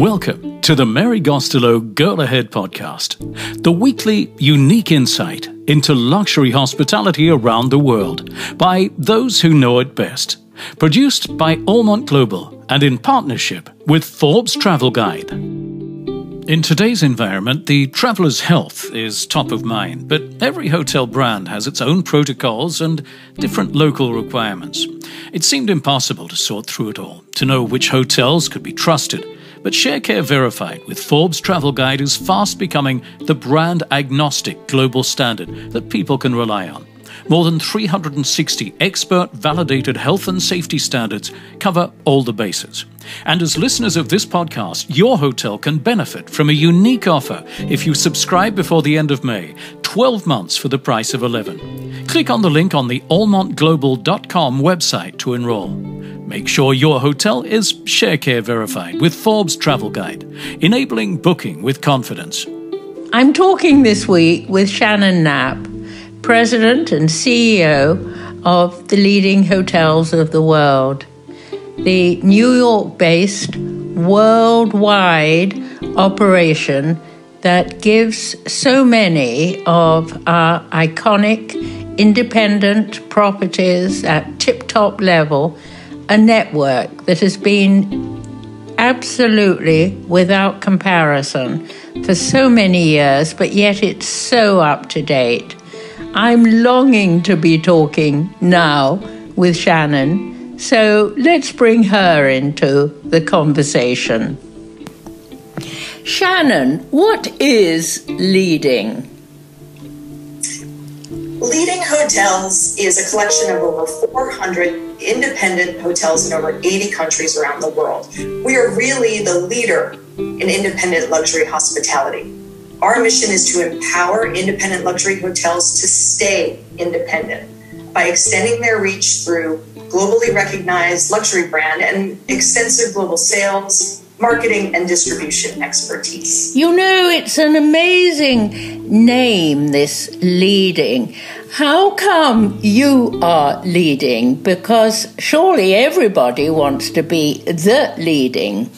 Welcome to the Mary Gostelow Girl Ahead podcast, the weekly unique insight into luxury hospitality around the world by those who know it best. Produced by Almont Global and in partnership with Forbes Travel Guide. In today's environment, the traveler's health is top of mind, but every hotel brand has its own protocols and different local requirements. It seemed impossible to sort through it all, to know which hotels could be trusted but ShareCare Verified with Forbes Travel Guide is fast becoming the brand agnostic global standard that people can rely on. More than 360 expert validated health and safety standards cover all the bases. And as listeners of this podcast, your hotel can benefit from a unique offer if you subscribe before the end of May 12 months for the price of 11. Click on the link on the almontglobal.com website to enroll. Make sure your hotel is ShareCare verified with Forbes Travel Guide, enabling booking with confidence. I'm talking this week with Shannon Knapp, President and CEO of the leading hotels of the world. The New York based, worldwide operation that gives so many of our iconic independent properties at tip top level a network that has been absolutely without comparison for so many years, but yet it's so up to date. I'm longing to be talking now with Shannon, so let's bring her into the conversation. Shannon, what is leading? Leading Hotels is a collection of over 400 independent hotels in over 80 countries around the world. We are really the leader in independent luxury hospitality. Our mission is to empower independent luxury hotels to stay independent by extending their reach through globally recognized luxury brand and extensive global sales, marketing and distribution expertise. You know, it's an amazing name, this leading. How come you are leading? Because surely everybody wants to be the leading.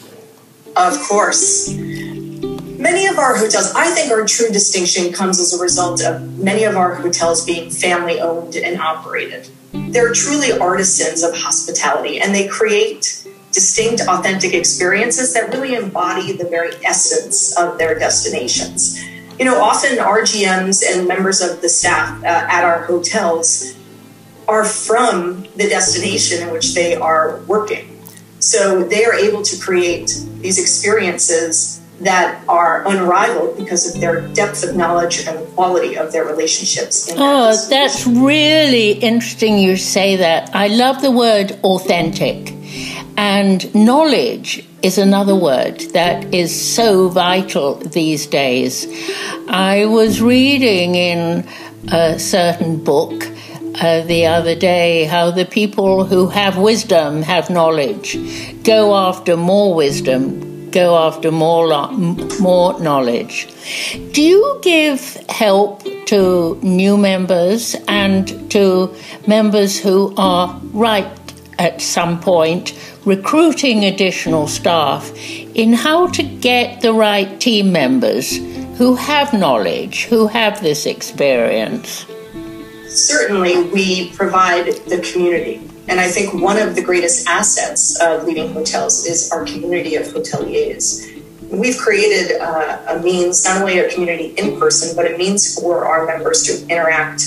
Of course. Many of our hotels, I think our true distinction comes as a result of many of our hotels being family owned and operated. They're truly artisans of hospitality and they create distinct, authentic experiences that really embody the very essence of their destinations. You know, often RGMs and members of the staff uh, at our hotels are from the destination in which they are working. So they are able to create these experiences that are unrivaled because of their depth of knowledge and the quality of their relationships. oh, that's really interesting you say that. I love the word authentic and knowledge is another word that is so vital these days. I was reading in a certain book uh, the other day how the people who have wisdom have knowledge. Go after more wisdom, go after more, more knowledge. Do you give help to new members and to members who are ripe at some point recruiting additional staff in how to get the right team members who have knowledge, who have this experience? Certainly, we provide the community. And I think one of the greatest assets of leading hotels is our community of hoteliers we've created uh, a means, not only a community in person, but a means for our members to interact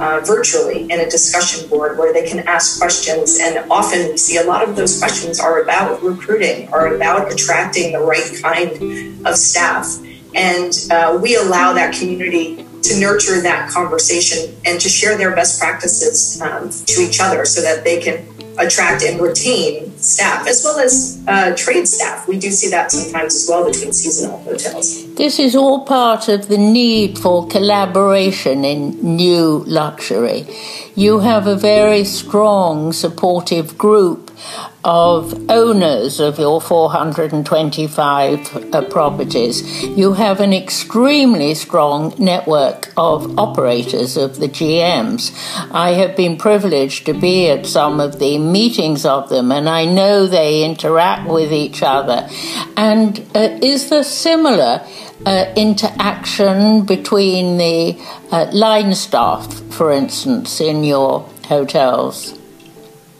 uh, virtually in a discussion board where they can ask questions. And often we see a lot of those questions are about recruiting, are about attracting the right kind of staff. And uh, we allow that community to nurture that conversation and to share their best practices um, to each other so that they can attract and retain staff as well as uh, trade staff. We do see that sometimes as well between seasonal hotels. This is all part of the need for collaboration in new luxury. You have a very strong supportive group of owners of your 425 uh, properties. You have an extremely strong network of operators of the GMs. I have been privileged to be at some of the meetings of them, and I know they interact with each other. And uh, is there similar? Uh, interaction between the uh, line staff, for instance, in your hotels?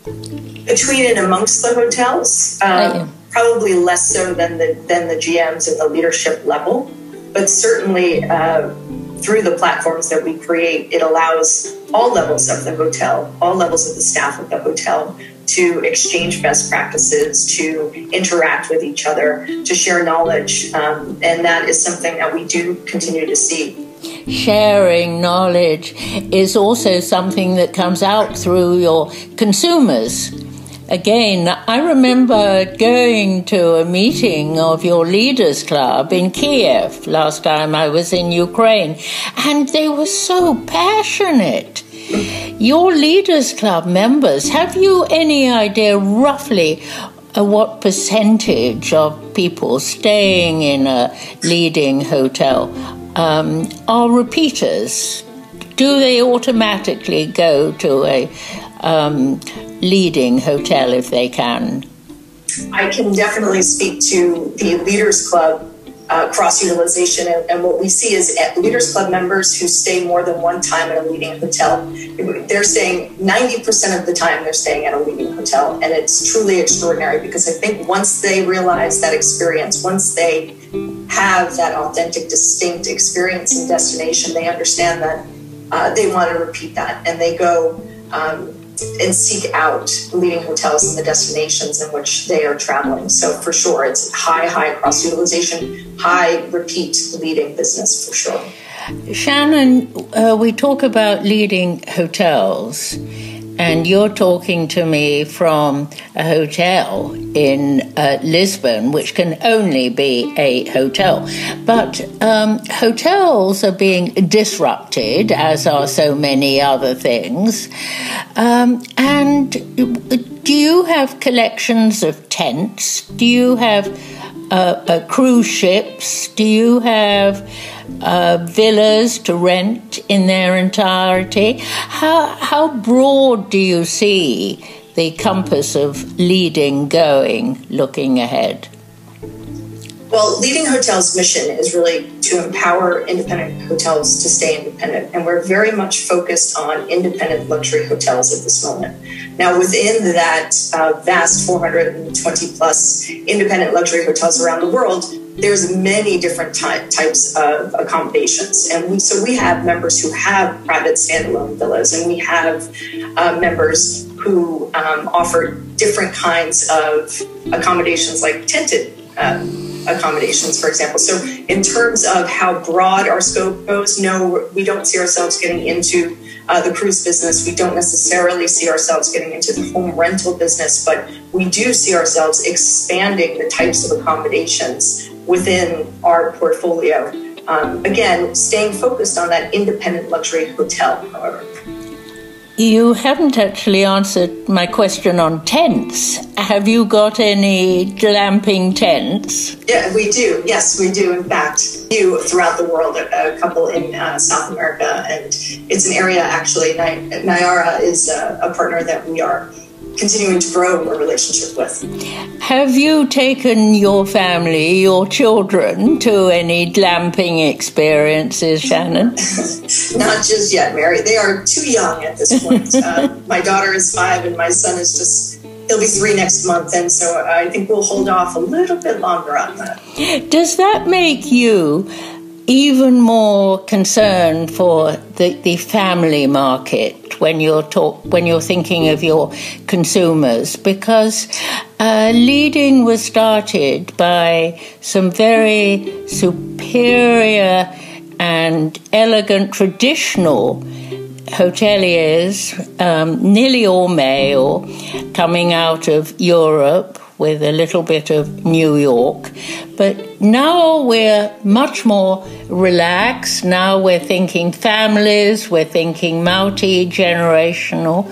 Between and amongst the hotels. Um, probably less so than the than the GMs at the leadership level, but certainly uh, through the platforms that we create, it allows all levels of the hotel, all levels of the staff of the hotel to exchange best practices, to interact with each other, to share knowledge. Um, and that is something that we do continue to see. Sharing knowledge is also something that comes out through your consumers again, I remember going to a meeting of your leaders club in Kiev last time I was in Ukraine, and they were so passionate. Your leaders club members, have you any idea roughly uh, what percentage of people staying in a leading hotel um, are repeaters? Do they automatically go to a um, leading hotel if they can? I can definitely speak to the Leaders Club uh, cross utilization. And, and, what we see is at Leaders Club members who stay more than one time at a leading hotel, they're staying 90% of the time, they're staying at a leading hotel. And it's truly extraordinary because I think once they realize that experience, once they have that authentic, distinct experience and destination, they understand that uh, they want to repeat that and they go. Um, and seek out leading hotels in the destinations in which they are traveling. So for sure, it's high, high cross utilization, high repeat leading business for sure. Shannon, uh, we talk about leading hotels and you're talking to me from a hotel in uh, Lisbon, which can only be a hotel. But um, hotels are being disrupted, as are so many other things. Um, and do you have collections of tents? Do you have uh, uh, cruise ships? Do you have uh, villas to rent in their entirety. How, how broad do you see the compass of leading going looking ahead? Well, Leading Hotels' mission is really to empower independent hotels to stay independent. And we're very much focused on independent luxury hotels at this moment. Now, within that uh, vast 420 plus independent luxury hotels around the world, there's many different ty- types of accommodations and we, so we have members who have private standalone villas and we have uh, members who um, offer different kinds of accommodations like tented um, accommodations, for example. So, in terms of how broad our scope goes, no, we don't see ourselves getting into uh, the cruise business. We don't necessarily see ourselves getting into the home rental business, but we do see ourselves expanding the types of accommodations within our portfolio. Um, again, staying focused on that independent luxury hotel, however. You haven't actually answered my question on tents. Have you got any glamping tents? Yeah, we do. Yes, we do. In fact, you throughout the world, a, couple in uh, South America, and it's an area actually. Nayara is a, a partner that we are continuing to grow a relationship with. Have you taken your family, your children, to any glamping experiences, Shannon? Not just yet, Mary. They are too young at this point. uh, my daughter is five, and my son is just. He'll be three next month, and so I think we'll hold off a little bit longer on that. Does that make you even more concern for the, the family market when you're talk when you're thinking of your consumers because uh, leading was started by some very superior and elegant traditional hoteliers, um, nearly all male, coming out of Europe with a little bit of New York. But now we're much more relaxed. Now we're thinking families, we're thinking multi generational.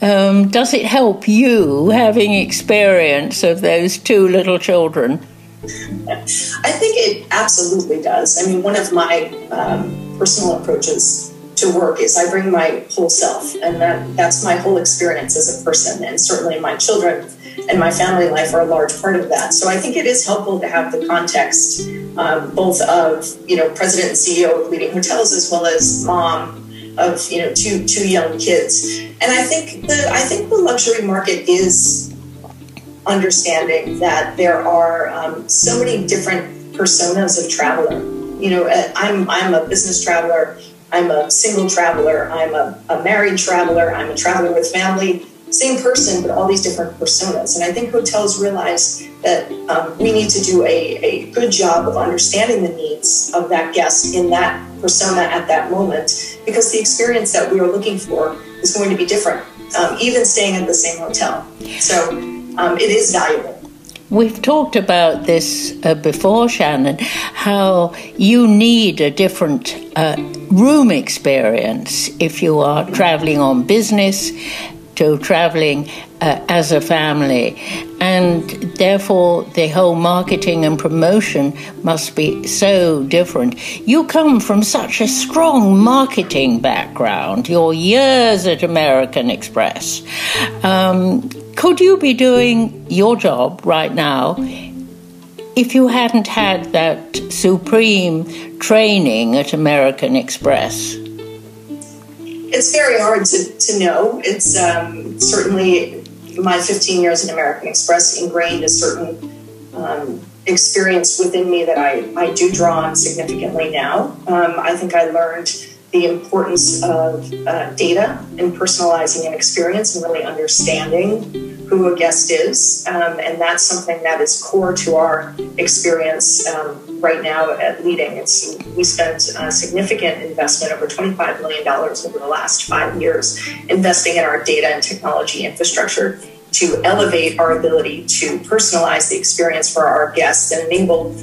Um, does it help you having experience of those two little children? I think it absolutely does. I mean, one of my um, personal approaches to work is I bring my whole self, and that, that's my whole experience as a person. And certainly my children and my family life are a large part of that. So I think it is helpful to have the context, um, both of you know president and CEO of leading hotels, as well as mom of you know two two young kids. And I think the I think the luxury market is understanding that there are um, so many different personas of traveler. You know, uh, I'm I'm a business traveler. I'm a single traveler. I'm a, a married traveler. I'm a traveler with family. Same person, but all these different personas. And I think hotels realize that um, we need to do a, a good job of understanding the needs of that guest in that persona at that moment because the experience that we are looking for is going to be different, um, even staying at the same hotel. So um, it is valuable. We've talked about this uh, before, Shannon, how you need a different uh, room experience if you are traveling on business to traveling uh, as a family. And therefore, the whole marketing and promotion must be so different. You come from such a strong marketing background, your years at American Express. Um, could you be doing your job right now if you hadn't had that supreme training at American Express? It's very hard to, to know. It's um, certainly my 15 years in American Express ingrained a certain um, experience within me that I, I do draw on significantly now. Um, I think I learned the importance of uh, data and personalizing an experience and really understanding who a guest is. Um, and that's something that is core to our experience um, right now at Leading. It's, we spent significant investment, over $25 million over the last five years, investing in our data and technology infrastructure to elevate our ability to personalize the experience for our guests and enable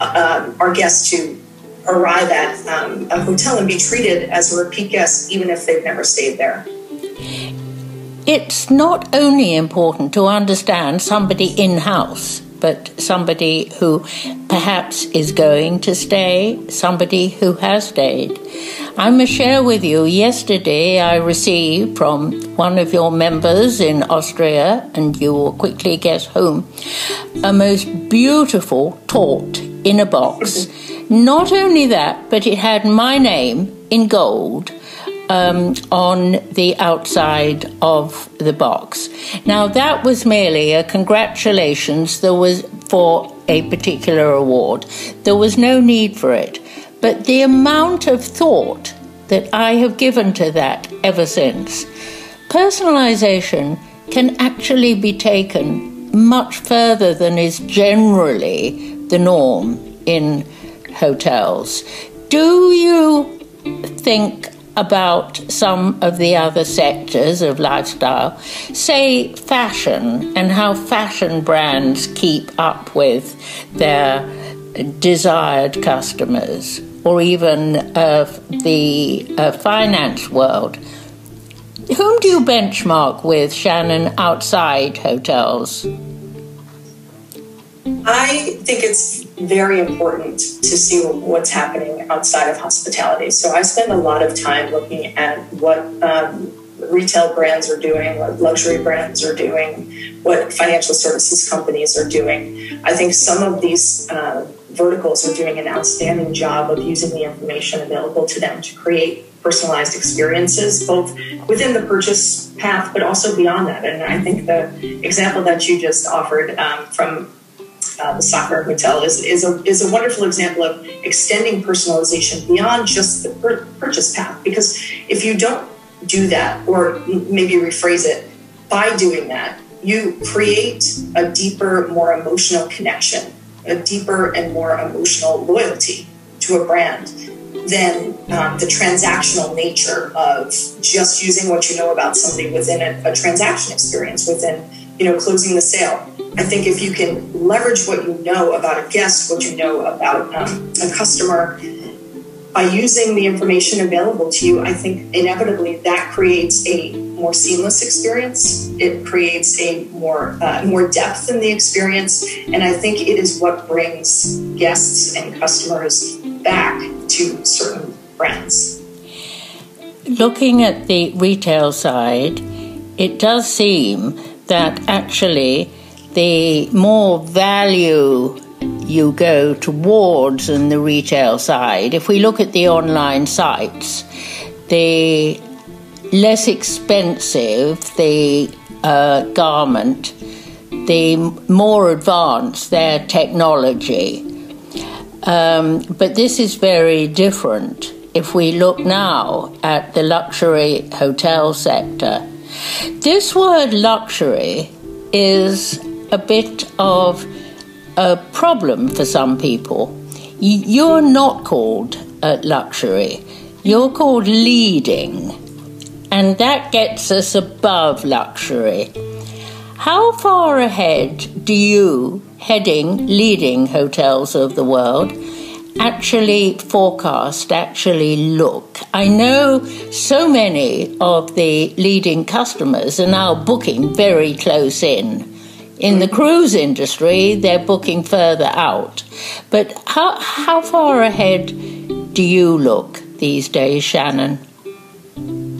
um, our guests to arrive at um, a hotel and be treated as a repeat guest, even if they've never stayed there. It's not only important to understand somebody in house, but somebody who perhaps is going to stay, somebody who has stayed. I must share with you, yesterday I received from one of your members in Austria, and you will quickly guess whom, a most beautiful torte in a box. Not only that, but it had my name in gold um, on the outside of the box. Now, that was merely a congratulations there was for a particular award. There was no need for it. But the amount of thought that I have given to that ever since, personalization can actually be taken much further than is generally the norm in hotels. Do you think about some of the other sectors of lifestyle, say fashion, and how fashion brands keep up with their desired customers, or even uh, the uh, finance world. Whom do you benchmark with, Shannon, outside hotels? I think it's very important to see what's happening outside of hospitality. So I spend a lot of time looking at what um, retail brands are doing, what luxury brands are doing, what financial services companies are doing. I think some of these uh, verticals are doing an outstanding job of using the information available to them to create personalized experiences, both within the purchase path, but also beyond that. And I think the example that you just offered um, from uh, the Sacher Hotel is, is, a, is a wonderful example of extending personalization beyond just the pur- purchase path. Because if you don't do that, or maybe rephrase it, by doing that, you create a deeper, more emotional connection, a deeper and more emotional loyalty to a brand than um, the transactional nature of just using what you know about somebody within a, a transaction experience, within you know closing the sale I think if you can leverage what you know about a guest, what you know about um, a customer, by using the information available to you, I think inevitably that creates a more seamless experience. It creates a more uh, more depth in the experience, and I think it is what brings guests and customers back to certain brands. Looking at the retail side, it does seem that actually the more value you go towards in the retail side, if we look at the online sites, the less expensive the uh, garment, the more advanced their technology. Um, but this is very different if we look now at the luxury hotel sector. This word luxury is a bit of a problem for some people. You're not called uh, luxury, you're called leading, and that gets us above luxury. How far ahead do you, heading leading hotels of the world, actually forecast, actually look? I know so many of the leading customers are now booking very close in in the cruise industry, they're booking further out. But how, how far ahead do you look these days, Shannon?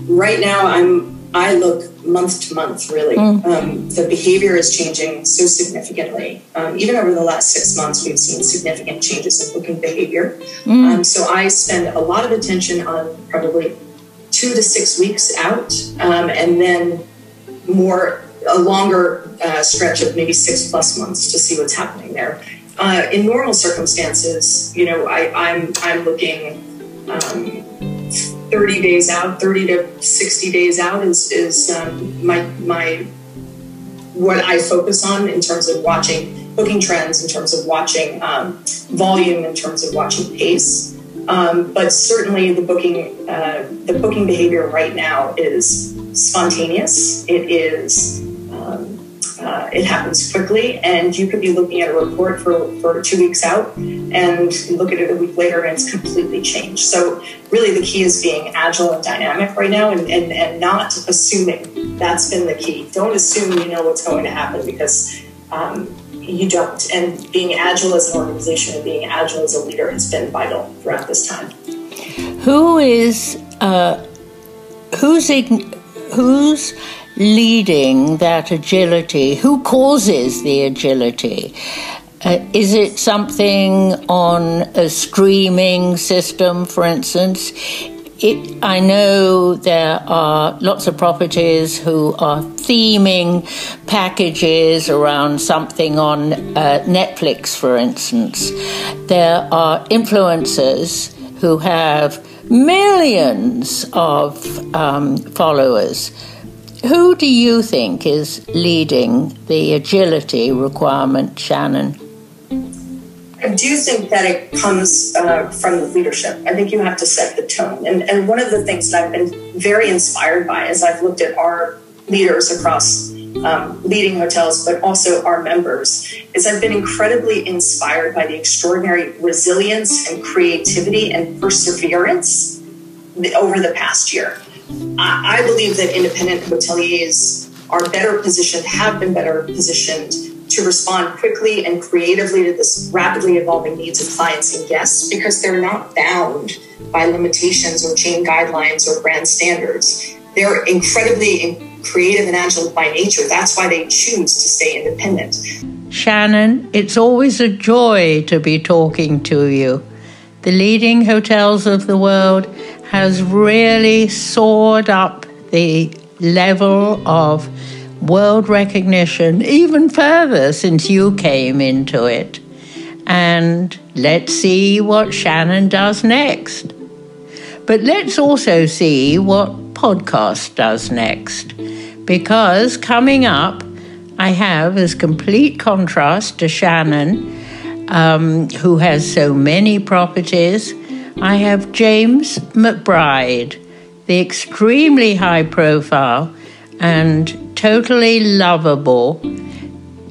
Right now, I'm I look month to month. Really, mm. um, the behavior is changing so significantly. Um, even over the last six months, we've seen significant changes in booking behavior. Mm. Um, so I spend a lot of attention on probably two to six weeks out, um, and then more a longer uh, stretch of maybe six plus months to see what's happening there. Uh, in normal circumstances, you know, I, am I'm, I'm looking um, 30 days out, 30 to 60 days out is is um, my my what I focus on in terms of watching booking trends, in terms of watching um, volume, in terms of watching pace. Um, but certainly, the booking uh, the booking behavior right now is spontaneous. It is uh, it happens quickly, and you could be looking at a report for, for two weeks out and look at it a week later and it's completely changed. So, really, the key is being agile and dynamic right now and, and, and not assuming. That's been the key. Don't assume you know what's going to happen because um, you don't. And being agile as an organization and being agile as a leader has been vital throughout this time. Who is, uh, who's, who's, leading that agility? Who causes the agility? Uh, is it something on a streaming system, for instance? It, I know there are lots of properties who are theming packages around something on uh, Netflix, for instance. There are influencers who have millions of um, followers who do you think is leading the agility requirement, Shannon? I do think that it comes uh, from the leadership. I think you have to set the tone. And, and one of the things that I've been very inspired by as I've looked at our leaders across um, leading hotels, but also our members, is I've been incredibly inspired by the extraordinary resilience and creativity and perseverance over the past year. I, believe that independent hoteliers are better positioned, have been better positioned to respond quickly and creatively to this rapidly evolving needs of clients and guests because they're not bound by limitations or chain guidelines or brand standards. They're incredibly creative and agile by nature. That's why they choose to stay independent. Shannon, it's always a joy to be talking to you. The leading hotels of the world has really soared up the level of world recognition even further since you came into it. And let's see what Shannon does next. But let's also see what podcast does next. Because coming up, I have as complete contrast to Shannon, um, who has so many properties I have James McBride, the extremely high profile and totally lovable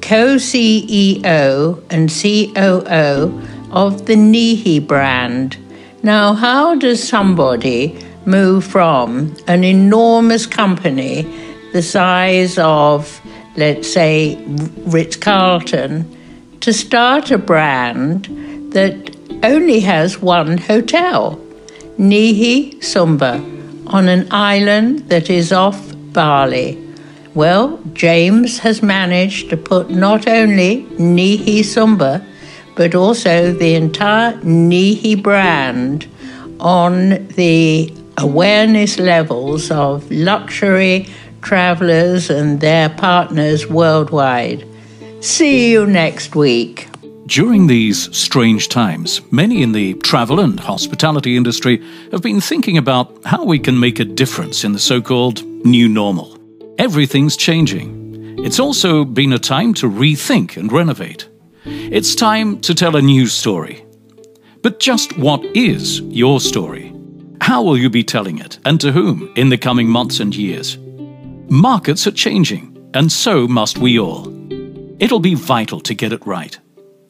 co CEO and COO of the Nihi brand. Now, how does somebody move from an enormous company the size of, let's say, Ritz Carlton, to start a brand that only has one hotel, Nihi Sumba, on an island that is off Bali. Well, James has managed to put not only Nihi Sumba, but also the entire Nihi brand on the awareness levels of luxury travelers and their partners worldwide. See you next week. During these strange times, many in the travel and hospitality industry have been thinking about how we can make a difference in the so called new normal. Everything's changing. It's also been a time to rethink and renovate. It's time to tell a new story. But just what is your story? How will you be telling it, and to whom, in the coming months and years? Markets are changing, and so must we all. It'll be vital to get it right.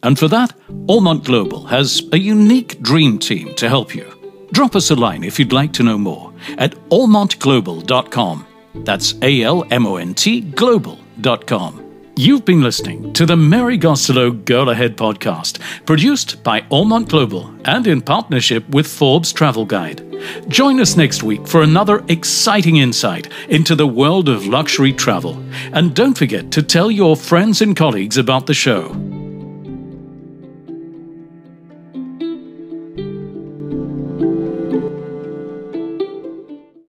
And for that, Almont Global has a unique dream team to help you. Drop us a line if you'd like to know more at almontglobal.com. That's A L M O N T global.com. You've been listening to the Mary Gostelow Girl Ahead podcast, produced by Almont Global and in partnership with Forbes Travel Guide. Join us next week for another exciting insight into the world of luxury travel. And don't forget to tell your friends and colleagues about the show.